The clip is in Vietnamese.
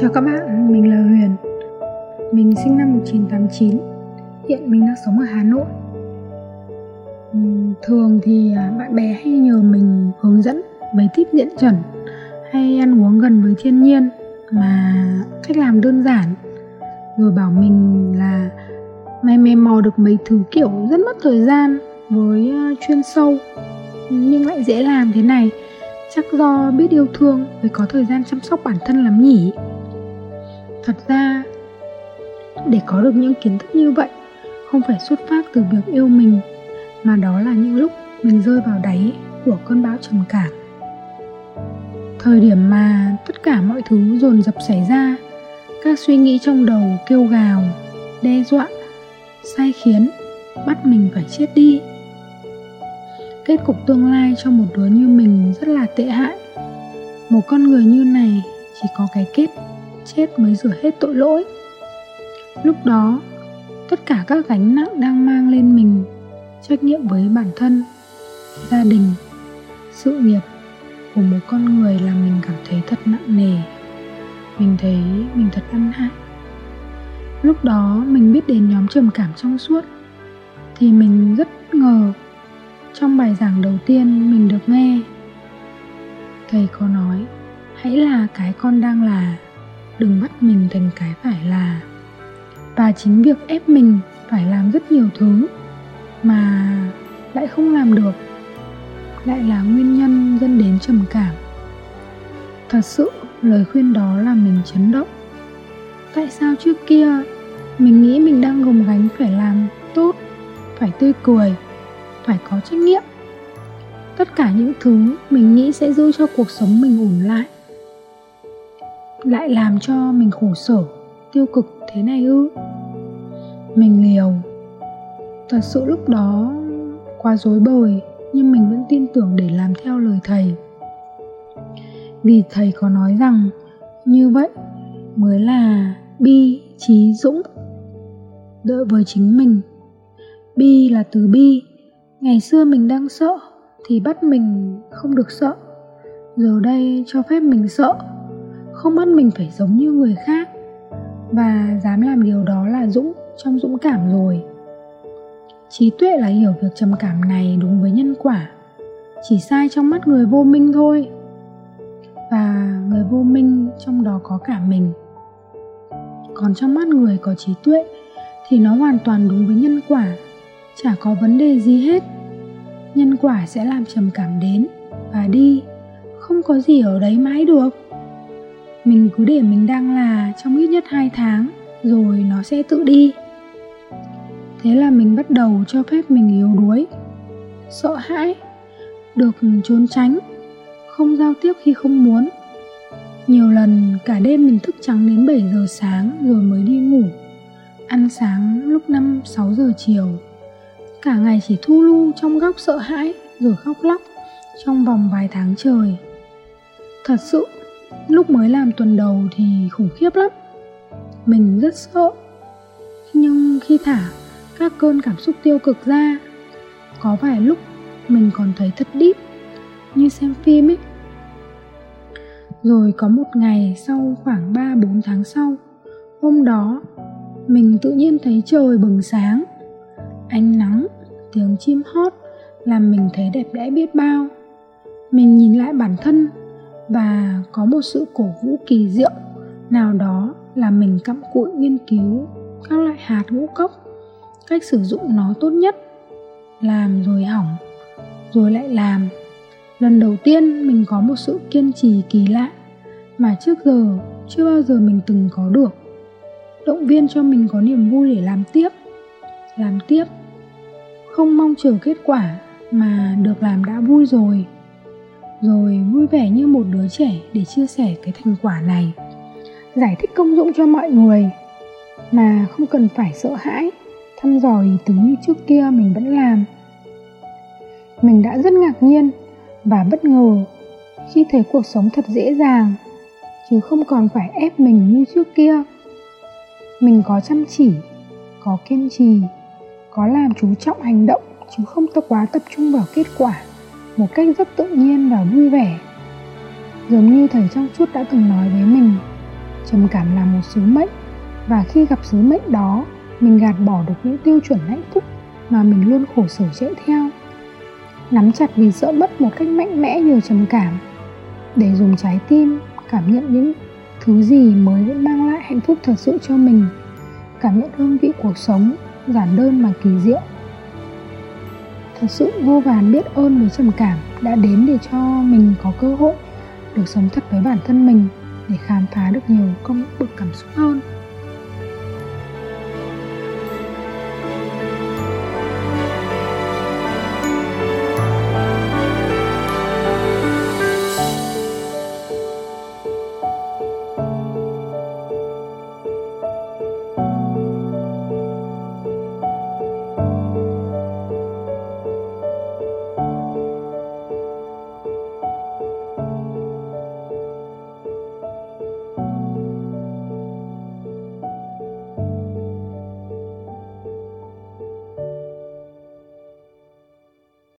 Chào các bạn, mình là Huyền. Mình sinh năm 1989 Hiện mình đang sống ở Hà Nội. Thường thì à, bạn bè hay nhờ mình hướng dẫn mấy tip diễn chuẩn Hay ăn uống gần với thiên nhiên Mà cách làm đơn giản. Rồi bảo mình là Mày mày mò được mấy thứ kiểu rất mất thời gian Với à, chuyên sâu Nhưng lại dễ làm thế này. Chắc do biết yêu thương mới có thời gian chăm sóc bản thân lắm nhỉ? Thật ra, để có được những kiến thức như vậy, không phải xuất phát từ việc yêu mình, mà đó là những lúc mình rơi vào đáy của cơn bão trầm cảm. Thời điểm mà tất cả mọi thứ dồn dập xảy ra, các suy nghĩ trong đầu kêu gào, đe dọa, sai khiến, bắt mình phải chết đi. Kết cục tương lai cho một đứa như mình rất là tệ hại. Một con người như này chỉ có cái kết chết mới rửa hết tội lỗi. Lúc đó, tất cả các gánh nặng đang mang lên mình, trách nhiệm với bản thân, gia đình, sự nghiệp của một con người làm mình cảm thấy thật nặng nề. Mình thấy mình thật ăn hại. Lúc đó mình biết đến nhóm trầm cảm trong suốt, thì mình rất ngờ. Trong bài giảng đầu tiên mình được nghe, thầy có nói, hãy là cái con đang là đừng bắt mình thành cái phải là. Và chính việc ép mình phải làm rất nhiều thứ mà lại không làm được, lại là nguyên nhân dẫn đến trầm cảm. Thật sự, lời khuyên đó làm mình chấn động. Tại sao trước kia mình nghĩ mình đang gồng gánh phải làm tốt, phải tươi cười, phải có trách nhiệm? Tất cả những thứ mình nghĩ sẽ giữ cho cuộc sống mình ổn lại lại làm cho mình khổ sở, tiêu cực thế này ư? Mình liều. Thật sự lúc đó quá dối bời, nhưng mình vẫn tin tưởng để làm theo lời thầy. Vì thầy có nói rằng, như vậy mới là bi trí dũng, đợi với chính mình. Bi là từ bi. Ngày xưa mình đang sợ thì bắt mình không được sợ. Giờ đây cho phép mình sợ không bắt mình phải giống như người khác. Và dám làm điều đó là dũng trong dũng cảm rồi. Trí tuệ là hiểu việc trầm cảm này đúng với nhân quả, chỉ sai trong mắt người vô minh thôi. Và người vô minh trong đó có cả mình. Còn trong mắt người có trí tuệ thì nó hoàn toàn đúng với nhân quả, chả có vấn đề gì hết. Nhân quả sẽ làm trầm cảm đến và đi, không có gì ở đấy mãi được mình cứ để mình đang là trong ít nhất 2 tháng, rồi nó sẽ tự đi. Thế là mình bắt đầu cho phép mình yếu đuối, sợ hãi, được trốn tránh, không giao tiếp khi không muốn. Nhiều lần cả đêm mình thức trắng đến 7 giờ sáng rồi mới đi ngủ, ăn sáng lúc 5 6 giờ chiều. Cả ngày chỉ thu lu trong góc sợ hãi rồi khóc lóc trong vòng vài tháng trời. Thật sự lúc mới làm tuần đầu thì khủng khiếp lắm. Mình rất sợ. Nhưng khi thả các cơn cảm xúc tiêu cực ra, có vài lúc mình còn thấy thật đít như xem phim ấy. Rồi có một ngày sau khoảng 3-4 tháng sau, Hôm đó, Mình tự nhiên thấy trời bừng sáng. Ánh nắng, tiếng chim hót làm mình thấy đẹp đẽ biết bao. Mình nhìn lại bản thân và có một sự cổ vũ kỳ diệu, nào đó là mình cặm cụi nghiên cứu các loại hạt ngũ cốc, cách sử dụng nó tốt nhất, làm rồi hỏng, rồi lại làm. Lần đầu tiên mình có một sự kiên trì kỳ lạ mà trước giờ chưa bao giờ mình từng có được. Động viên cho mình có niềm vui để làm tiếp làm tiếp. Không mong chờ kết quả mà được làm đã vui rồi rồi vui vẻ như một đứa trẻ để chia sẻ cái thành quả này. Giải thích công dụng cho mọi người. Mà không cần phải sợ hãi, thăm dò ý tứ như trước kia mình vẫn làm. Mình đã rất ngạc nhiên và bất ngờ khi thấy cuộc sống thật dễ dàng, chứ không còn phải ép mình như trước kia. Mình có chăm chỉ, có kiên trì, có làm chú trọng hành động, chứ không tập quá tập trung vào kết quả một cách rất tự nhiên và vui vẻ. Giống như thầy trong suốt đã từng nói với mình, trầm cảm là một sứ mệnh, và khi gặp sứ mệnh đó, mình gạt bỏ được những tiêu chuẩn hạnh phúc mà mình luôn khổ sở chạy theo. Nắm chặt vì sợ mất một cách mạnh mẽ nhờ trầm cảm, để dùng trái tim cảm nhận những thứ gì mới mang lại hạnh phúc thật sự cho mình, cảm nhận hương vị cuộc sống giản đơn mà kỳ diệu thật sự vô vàn biết ơn với trầm cảm đã đến để cho mình có cơ hội được sống thật với bản thân mình, để khám phá được nhiều công bực cảm xúc hơn.